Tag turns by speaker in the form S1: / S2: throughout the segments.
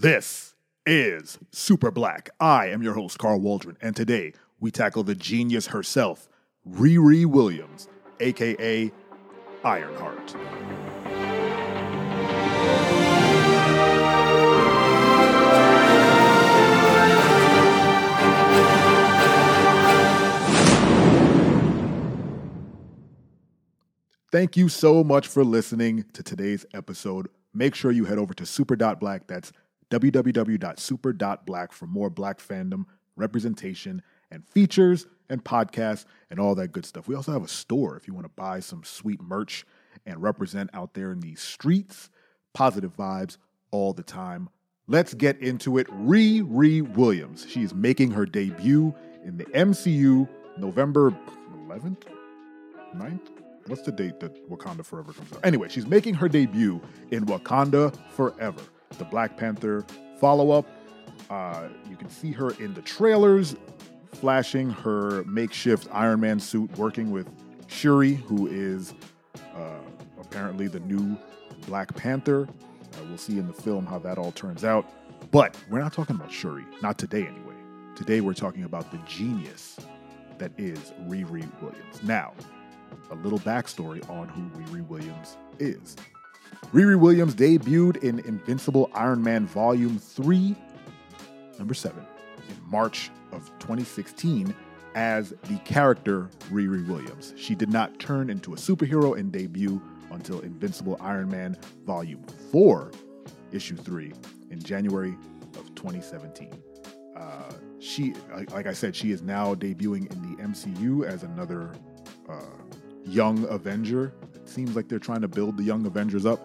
S1: This is Super Black. I am your host, Carl Waldron, and today we tackle the genius herself, Riri Williams, aka Ironheart. Thank you so much for listening to today's episode. Make sure you head over to super.black. That's www.super.black for more black fandom, representation, and features and podcasts and all that good stuff. We also have a store if you want to buy some sweet merch and represent out there in these streets. Positive vibes all the time. Let's get into it. Riri Williams. She's making her debut in the MCU November 11th, 9th, what's the date that Wakanda Forever comes out? Anyway, she's making her debut in Wakanda Forever, the Black Panther follow up. Uh, you can see her in the trailers, flashing her makeshift Iron Man suit, working with Shuri, who is uh, apparently the new Black Panther. Uh, we'll see in the film how that all turns out. But we're not talking about Shuri, not today anyway. Today we're talking about the genius that is Riri Williams. Now, a little backstory on who Riri Williams is. Riri Williams debuted in Invincible Iron Man Volume 3, number 7, in March of 2016 as the character Riri Williams. She did not turn into a superhero and debut until Invincible Iron Man Volume 4, Issue 3, in January of 2017. Uh, she, like I said, she is now debuting in the MCU as another uh, young Avenger. Seems like they're trying to build the young Avengers up,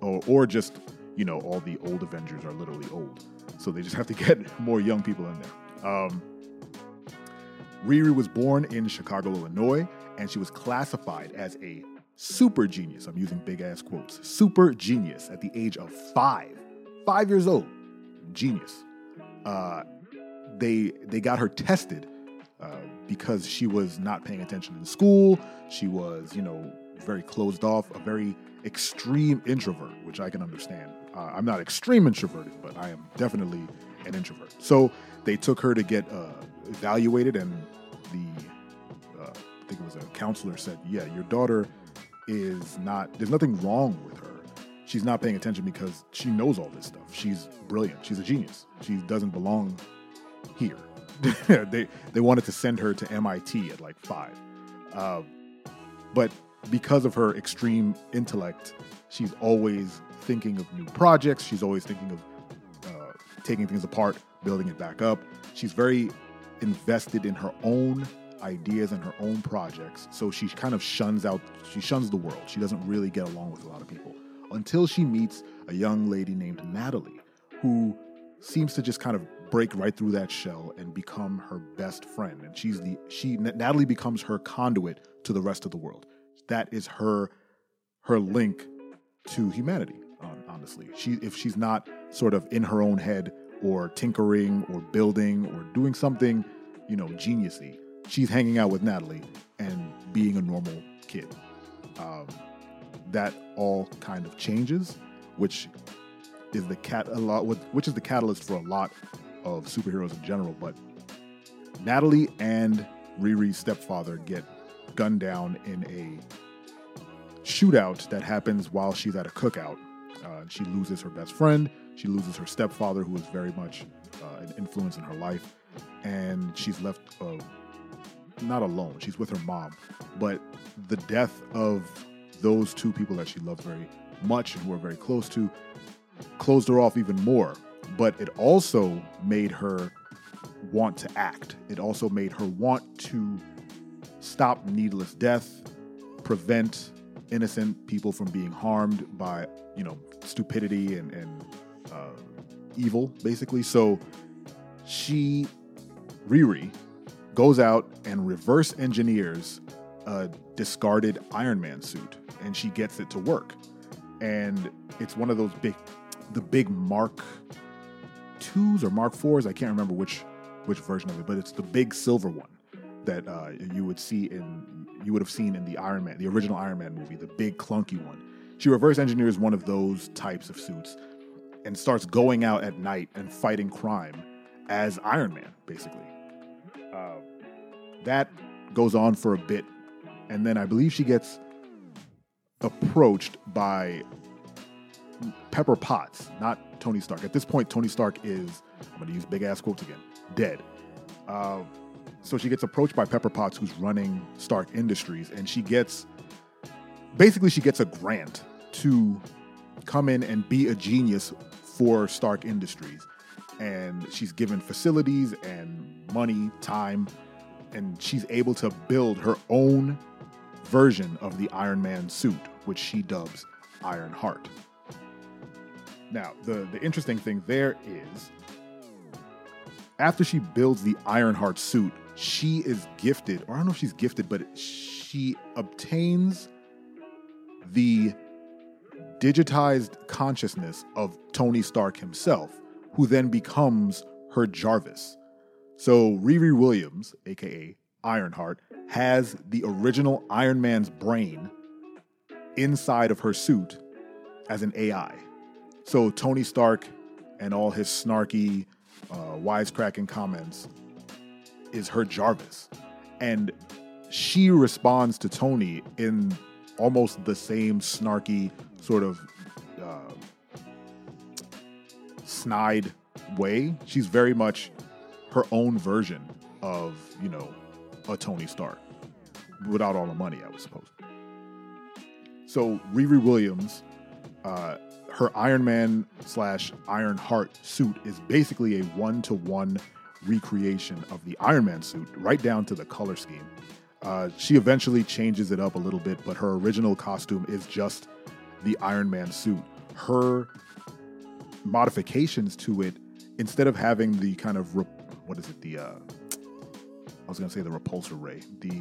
S1: or, or just, you know, all the old Avengers are literally old. So they just have to get more young people in there. Um, Riri was born in Chicago, Illinois, and she was classified as a super genius. I'm using big ass quotes. Super genius at the age of five, five years old. Genius. Uh, they they got her tested uh, because she was not paying attention in school. She was, you know, very closed off, a very extreme introvert, which I can understand. Uh, I'm not extreme introverted, but I am definitely an introvert. So they took her to get uh, evaluated, and the uh, I think it was a counselor said, "Yeah, your daughter is not. There's nothing wrong with her. She's not paying attention because she knows all this stuff. She's brilliant. She's a genius. She doesn't belong here." they they wanted to send her to MIT at like five, uh, but because of her extreme intellect, she's always thinking of new projects. She's always thinking of uh, taking things apart, building it back up. She's very invested in her own ideas and her own projects. So she kind of shuns out. She shuns the world. She doesn't really get along with a lot of people until she meets a young lady named Natalie, who seems to just kind of break right through that shell and become her best friend. And she's the she Natalie becomes her conduit to the rest of the world. That is her her link to humanity. Honestly, she if she's not sort of in her own head or tinkering or building or doing something, you know, geniusy, she's hanging out with Natalie and being a normal kid. Um, that all kind of changes, which is the cat a lot, which is the catalyst for a lot of superheroes in general, but Natalie and Riri's stepfather get gunned down in a shootout that happens while she's at a cookout. Uh, she loses her best friend. She loses her stepfather, who was very much uh, an influence in her life, and she's left uh, not alone. She's with her mom, but the death of those two people that she loved very much and who are very close to closed her off even more but it also made her want to act. It also made her want to stop needless death, prevent innocent people from being harmed by, you know, stupidity and, and uh, evil, basically. So she, Riri, goes out and reverse engineers a discarded Iron Man suit and she gets it to work. And it's one of those big, the big Mark twos or Mark fours. I can't remember which which version of it, but it's the big silver one that uh, you would see in you would have seen in the Iron Man, the original Iron Man movie, the big clunky one. She reverse engineers one of those types of suits, and starts going out at night and fighting crime as Iron Man, basically. Uh, that goes on for a bit, and then I believe she gets approached by Pepper Potts, not Tony Stark. At this point, Tony Stark is, I'm going to use big ass quotes again, dead. Uh, so she gets approached by Pepper Potts, who's running Stark Industries, and she gets basically she gets a grant to come in and be a genius for Stark Industries. And she's given facilities and money, time, and she's able to build her own version of the Iron Man suit, which she dubs Iron Heart. Now, the, the interesting thing there is after she builds the Ironheart suit, she is gifted, or I don't know if she's gifted, but she obtains the digitized consciousness of Tony Stark himself, who then becomes her Jarvis. So Riri Williams, aka Ironheart, has the original Iron Man's brain inside of her suit as an AI. So Tony Stark and all his snarky, uh, wisecracking comments is her Jarvis. And she responds to Tony in almost the same snarky, sort of uh, snide way. She's very much her own version of, you know, a Tony Stark without all the money, I would suppose. So Riri Williams, uh, her Iron Man slash Iron Heart suit is basically a one to one recreation of the Iron Man suit, right down to the color scheme. Uh, she eventually changes it up a little bit, but her original costume is just the Iron Man suit. Her modifications to it, instead of having the kind of what is it? The uh, I was gonna say the repulsor ray. The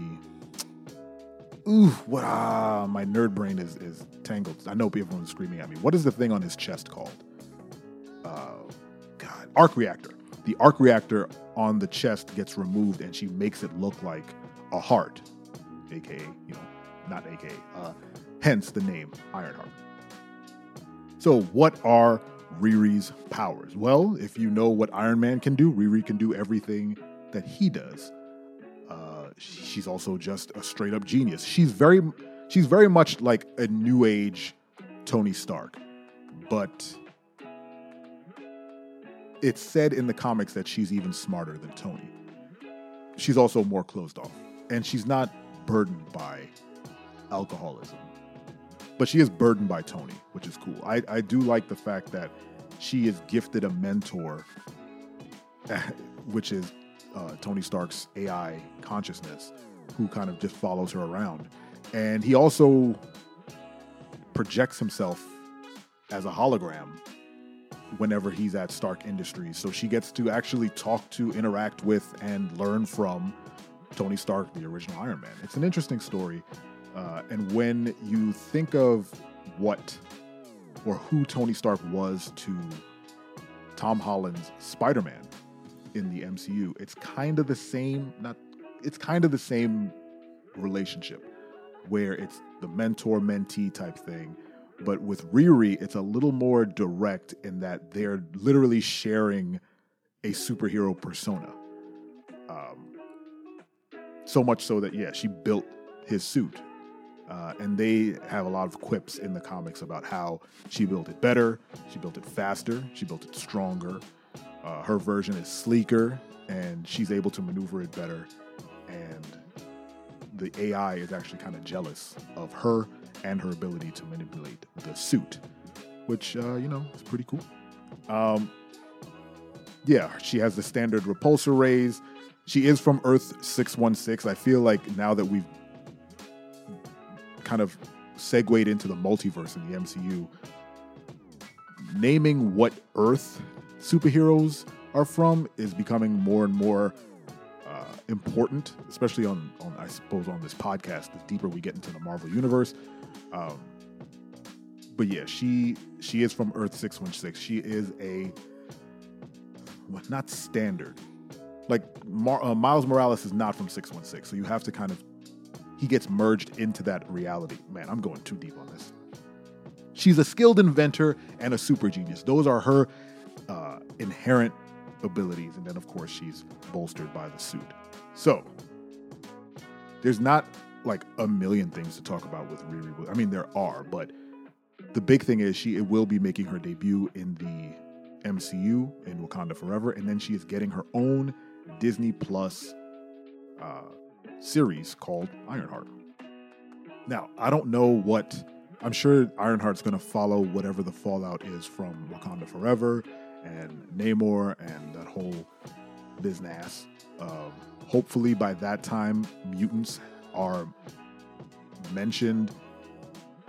S1: ooh, what? Ah, my nerd brain is is tangled. I know everyone's screaming at me. What is the thing on his chest called? Uh, God, arc reactor. The arc reactor on the chest gets removed, and she makes it look like a heart, aka you know, not aka. Uh, hence the name Ironheart. So, what are Riri's powers? Well, if you know what Iron Man can do, Riri can do everything that he does. Uh, she's also just a straight up genius. She's very, she's very much like a new age Tony Stark, but it's said in the comics that she's even smarter than Tony. She's also more closed off, and she's not burdened by alcoholism but she is burdened by Tony, which is cool. I, I do like the fact that she is gifted a mentor, which is uh, Tony Stark's AI consciousness, who kind of just follows her around. And he also projects himself as a hologram whenever he's at Stark Industries. So she gets to actually talk to, interact with, and learn from Tony Stark, the original Iron Man. It's an interesting story. Uh, and when you think of what or who Tony Stark was to Tom Holland's Spider Man in the MCU, it's kind of the same, not, it's kind of the same relationship where it's the mentor mentee type thing. But with Riri, it's a little more direct in that they're literally sharing a superhero persona. Um, so much so that, yeah, she built his suit uh, and they have a lot of quips in the comics about how she built it better, she built it faster, she built it stronger. Uh, her version is sleeker, and she's able to maneuver it better. And the AI is actually kind of jealous of her and her ability to manipulate the suit, which, uh, you know, is pretty cool. Um, yeah, she has the standard repulsor rays. She is from Earth 616. I feel like now that we've kind of segued into the multiverse in the MCU, naming what Earth superheroes are from is becoming more and more important, especially on, on, I suppose, on this podcast. The deeper we get into the Marvel universe, um, but yeah, she she is from Earth six one six. She is a well, not standard. Like Mar- uh, Miles Morales is not from six one six, so you have to kind of he gets merged into that reality. Man, I'm going too deep on this. she's a skilled inventor and a super genius. Those are her uh, inherent abilities. And then, of course, she's bolstered by the suit. So, there's not like a million things to talk about with Riri. I mean, there are, but the big thing is she will be making her debut in the MCU in Wakanda Forever, and then she is getting her own Disney Plus uh, series called Ironheart. Now, I don't know what. I'm sure Ironheart's going to follow whatever the fallout is from Wakanda Forever and Namor and that whole business. Hopefully, by that time, mutants are mentioned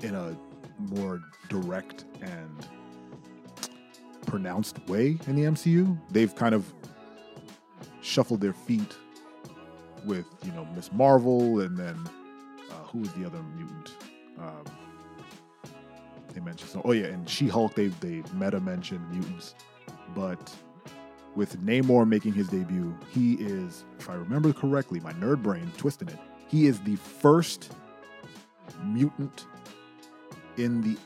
S1: in a more direct and pronounced way in the MCU. They've kind of shuffled their feet with, you know, Miss Marvel and then uh, who was the other mutant? Um, they mentioned so. Oh yeah, and She Hulk. They they meta mentioned mutants, but with Namor making his debut, he is, if I remember correctly, my nerd brain twisting it. He is the first mutant in the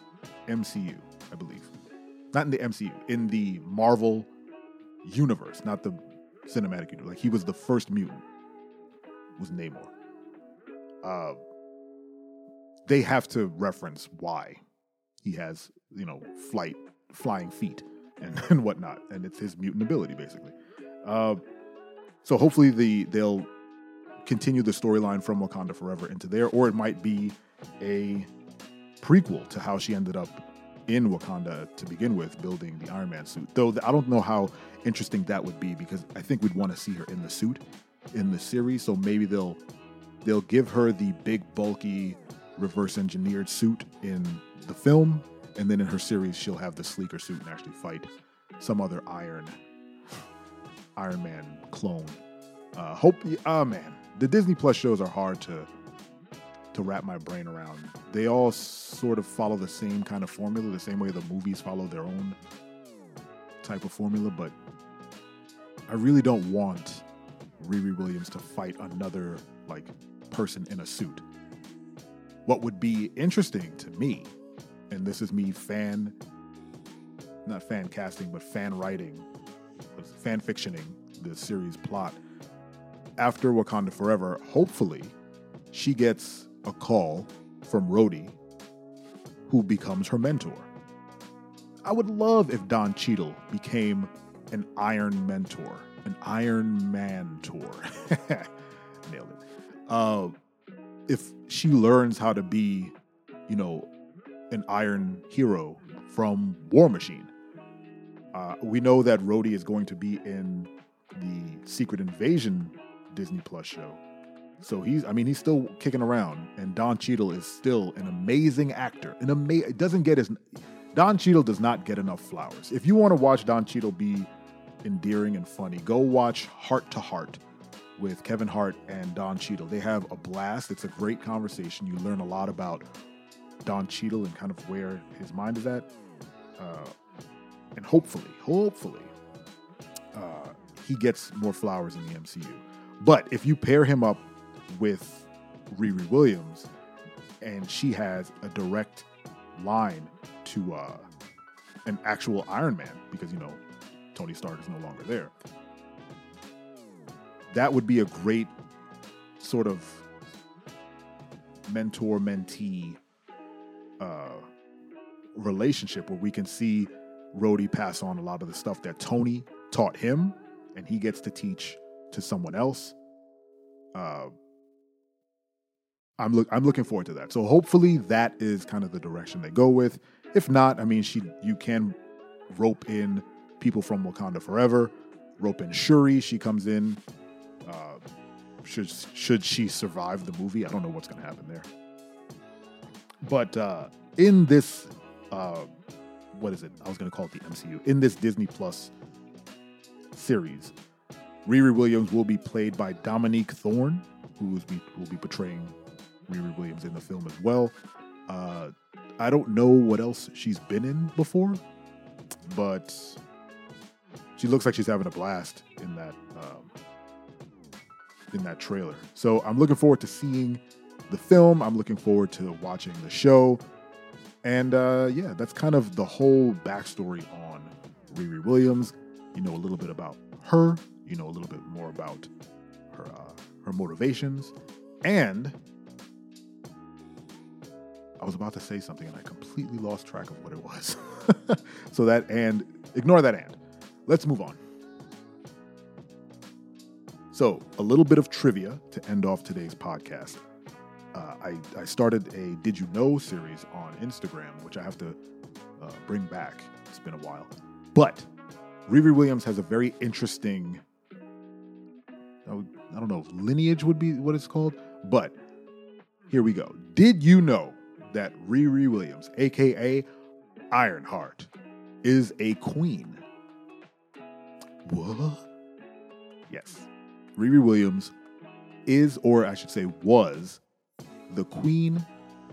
S1: MCU, I believe. Not in the MCU, in the Marvel universe, not the cinematic universe. Like he was the first mutant. Was Namor. Uh, they have to reference why he has, you know, flight, flying feet, and, and whatnot, and it's his mutant ability basically. Uh, so hopefully the they'll continue the storyline from Wakanda Forever into there, or it might be a prequel to how she ended up in Wakanda to begin with, building the Iron Man suit. Though I don't know how interesting that would be because I think we'd want to see her in the suit in the series. So maybe they'll they'll give her the big bulky reverse engineered suit in the film, and then in her series she'll have the sleeker suit and actually fight some other Iron Iron Man clone. Uh, hope, oh man, the Disney Plus shows are hard to to wrap my brain around. They all sort of follow the same kind of formula, the same way the movies follow their own type of formula, but I really don't want Riri Williams to fight another like person in a suit. What would be interesting to me, and this is me fan not fan casting, but fan writing, fan fictioning the series plot. After Wakanda Forever, hopefully she gets a call from Rhodey, who becomes her mentor. I would love if Don Cheadle became an Iron Mentor, an Iron Man tour. Nailed it. Uh, if she learns how to be, you know, an Iron Hero from War Machine. Uh, we know that Rhodey is going to be in the Secret Invasion Disney Plus show. So he's, I mean, he's still kicking around, and Don Cheadle is still an amazing actor. An ama- doesn't get his Don Cheadle does not get enough flowers. If you want to watch Don Cheadle be endearing and funny, go watch Hart to Heart with Kevin Hart and Don Cheadle. They have a blast. It's a great conversation. You learn a lot about Don Cheadle and kind of where his mind is at. Uh, and hopefully, hopefully, uh, he gets more flowers in the MCU. But if you pair him up with Riri Williams, and she has a direct line to uh, an actual Iron Man because you know Tony Stark is no longer there. That would be a great sort of mentor mentee uh, relationship where we can see Rhodey pass on a lot of the stuff that Tony taught him, and he gets to teach to someone else. Uh, I'm look I'm looking forward to that. So hopefully that is kind of the direction they go with. If not, I mean, she you can rope in people from Wakanda Forever, rope in Shuri. She comes in. Uh, should should she survive the movie? I don't know what's going to happen there. But uh, in this, uh, what is it? I was going to call it the MCU. In this Disney Plus series, Riri Williams will be played by Dominique Thorne, who will be portraying Riri Williams in the film as well. Uh, I don't know what else she's been in before, but she looks like she's having a blast in that um, in that trailer. So I'm looking forward to seeing the film. I'm looking forward to watching the show. And uh, yeah, that's kind of the whole backstory on Riri Williams. You know a little bit about her. You know a little bit more about her uh, her motivations, and I was about to say something and I completely lost track of what it was. so that and ignore that and. Let's move on. So, a little bit of trivia to end off today's podcast. Uh, I, I started a Did You Know series on Instagram, which I have to uh, bring back. It's been a while. But Riri Williams has a very interesting, I don't know if lineage would be what it's called, but here we go. Did you know that Riri Williams, aka Ironheart, is a queen? What? Yes. Riri Williams is, or I should say, was, the Queen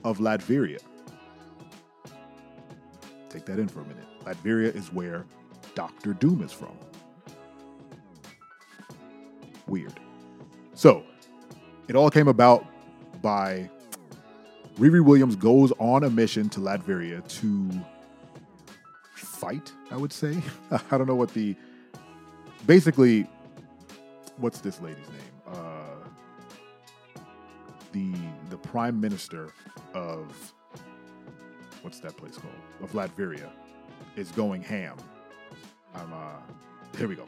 S1: of Latveria. Take that in for a minute. Latveria is where Doctor Doom is from. Weird. So, it all came about by Riri Williams goes on a mission to Latveria to fight, I would say. I don't know what the. Basically, what's this lady's name? Uh, the the prime minister of what's that place called? Of Latveria is going ham. I'm uh here we go.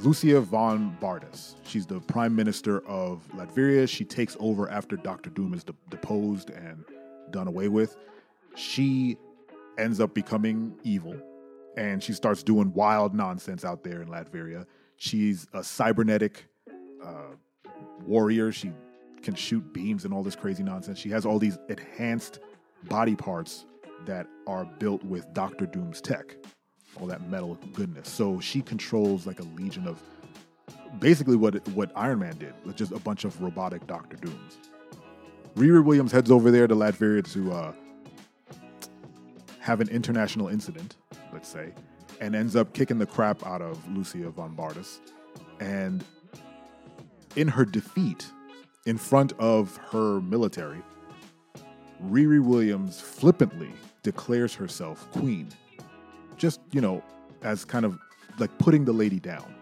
S1: Lucia von Bardas. She's the prime minister of Latveria. She takes over after Doctor Doom is de- deposed and done away with. She ends up becoming evil and she starts doing wild nonsense out there in Latveria. She's a cybernetic uh, warrior. She can shoot beams and all this crazy nonsense. She has all these enhanced body parts that are built with Doctor Doom's tech, all that metal goodness. So she controls like a legion of basically what what Iron Man did, with just a bunch of robotic Doctor Dooms. Riri Williams heads over there to Latveria to uh, have an international incident, let's say, and ends up kicking the crap out of Lucia von Bardas. And in her defeat, in front of her military, Riri Williams flippantly declares herself queen. Just, you know, as kind of like putting the lady down,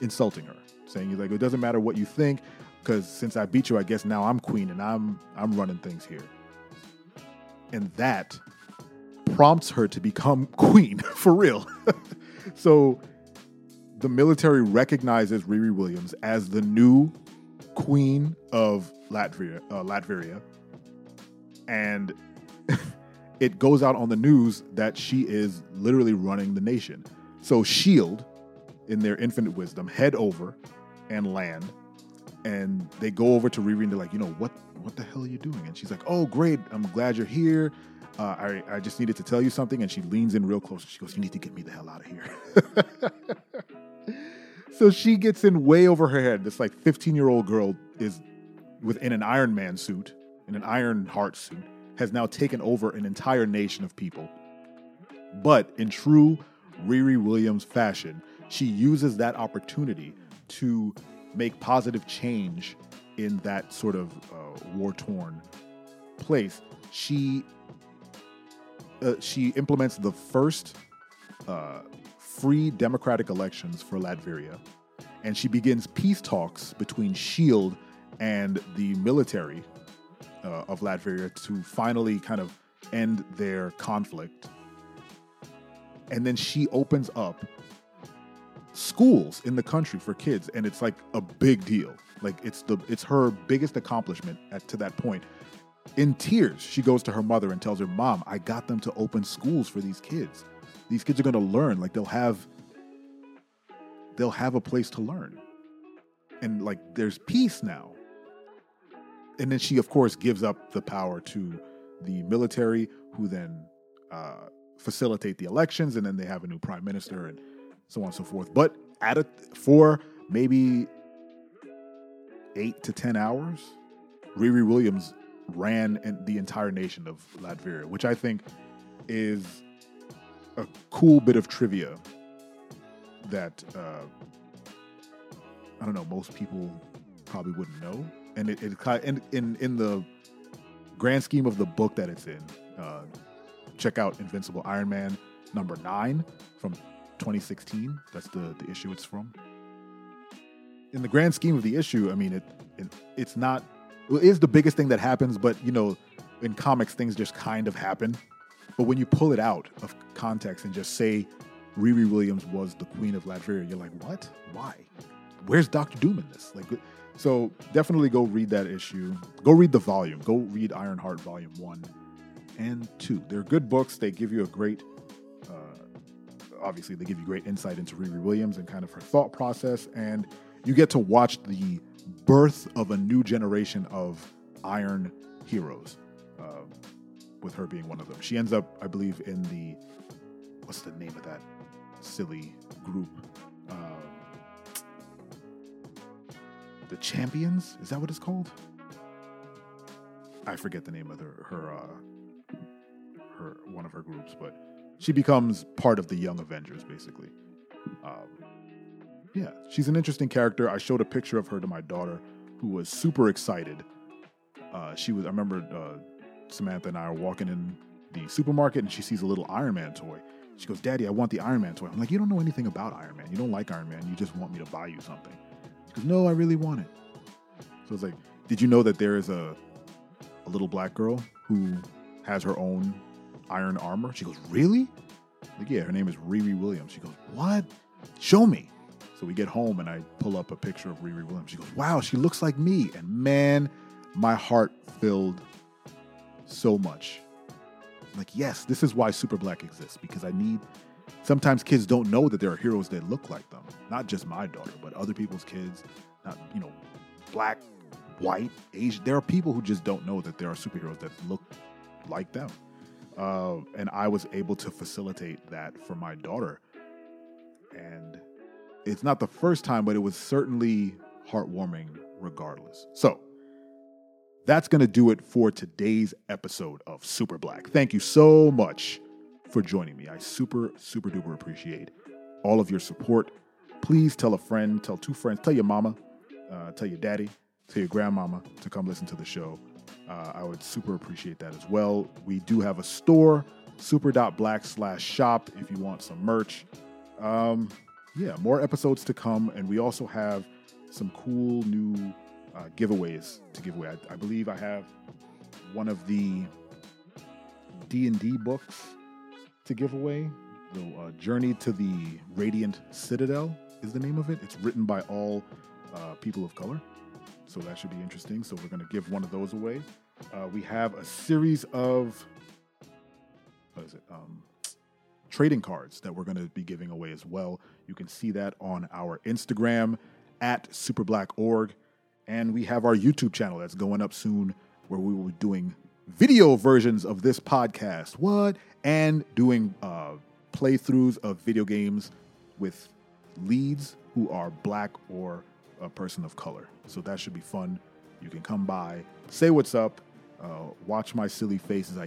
S1: insulting her, saying like it doesn't matter what you think because since I beat you, I guess now I'm queen and I'm I'm running things here. And that prompts her to become queen for real. so the military recognizes Riri Williams as the new queen of Latvia, uh, Latveria, and it goes out on the news that she is literally running the nation. So Shield, in their infinite wisdom, head over and land, and they go over to Riri and they're like, you know, what what the hell are you doing? And she's like, oh great, I'm glad you're here. Uh, I, I just needed to tell you something. And she leans in real close. She goes, You need to get me the hell out of here. so she gets in way over her head. This like 15 year old girl is within an Iron Man suit, in an Iron Heart suit, has now taken over an entire nation of people. But in true Riri Williams fashion, she uses that opportunity to make positive change in that sort of uh, war torn place. She uh, she implements the first uh, free democratic elections for Latveria, and she begins peace talks between Shield and the military uh, of Latveria to finally kind of end their conflict. And then she opens up schools in the country for kids, and it's like a big deal. Like it's the it's her biggest accomplishment at, to that point in tears, she goes to her mother and tells her, Mom, I got them to open schools for these kids. These kids are going to learn. Like they'll have they'll have a place to learn. And like there's peace now. And then she, of course, gives up the power to the military, who then uh, facilitate the elections, and then they have a new prime minister and so on and so forth. But at a for maybe eight to ten hours, Riri Williams ran the entire nation of Latveria, which I think is a cool bit of trivia that uh, I don't know most people probably wouldn't know, and it, it in in in the grand scheme of the book that it's in, uh, check out Invincible Iron Man number nine from 2016. That's the, the issue it's from. In the grand scheme of the issue, I mean, it, it it's not it is the biggest thing that happens, but you know, in comics, things just kind of happen. But when you pull it out of context and just say Riri Williams was the queen of Latveria, you're like, what? Why? Where's Doctor Doom in this? Like, so definitely go read that issue. Go read the volume. Go read Ironheart Volume One and Two. They're good books. They give you a great, uh, obviously, they give you great insight into Riri Williams and kind of her thought process, and you get to watch the birth of a new generation of Iron heroes. Uh, with her being one of them, she ends up, I believe, in the what's the name of that silly group? Uh, the Champions. Is that what it's called? I forget the name of her her uh, her one of her groups, but she becomes part of the Young Avengers, basically. Um, yeah, she's an interesting character. I showed a picture of her to my daughter, who was super excited. Uh, she was. I remember uh, Samantha and I are walking in the supermarket, and she sees a little Iron Man toy. She goes, "Daddy, I want the Iron Man toy." I'm like, "You don't know anything about Iron Man. You don't like Iron Man. You just want me to buy you something." She goes, "No, I really want it." So it's like, "Did you know that there is a a little black girl who has her own iron armor?" She goes, "Really?" Like, yeah, her name is Riri Williams. She goes, "What? Show me." So we get home and I pull up a picture of Riri Williams. She goes, Wow, she looks like me. And man, my heart filled so much. Like, yes, this is why Super Black exists because I need. Sometimes kids don't know that there are heroes that look like them. Not just my daughter, but other people's kids. Not, you know, black, white, Asian. There are people who just don't know that there are superheroes that look like them. Uh, and I was able to facilitate that for my daughter. And it's not the first time, but it was certainly heartwarming regardless. So that's going to do it for today's episode of Super Black. Thank you so much for joining me. I super, super duper appreciate all of your support. Please tell a friend, tell two friends, tell your mama, uh, tell your daddy, tell your grandmama to come listen to the show. Uh, I would super appreciate that as well. We do have a store, super.black slash shop, if you want some merch. Um, yeah, more episodes to come, and we also have some cool new uh, giveaways to give away. I, I, believe I have one of the D and D books to give away. The uh, Journey to the Radiant Citadel is the name of it. It's written by all uh, people of color, so that should be interesting. So we're going to give one of those away. Uh, we have a series of what is it? Um, trading cards that we're going to be giving away as well. You can see that on our Instagram at superblack.org. And we have our YouTube channel that's going up soon where we will be doing video versions of this podcast. What? And doing uh, playthroughs of video games with leads who are black or a person of color. So that should be fun. You can come by, say what's up, uh, watch my silly face as I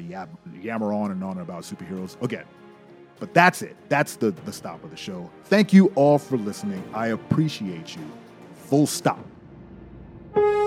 S1: yammer on and on about superheroes. Again, but that's it. That's the, the stop of the show. Thank you all for listening. I appreciate you. Full stop. Thank you.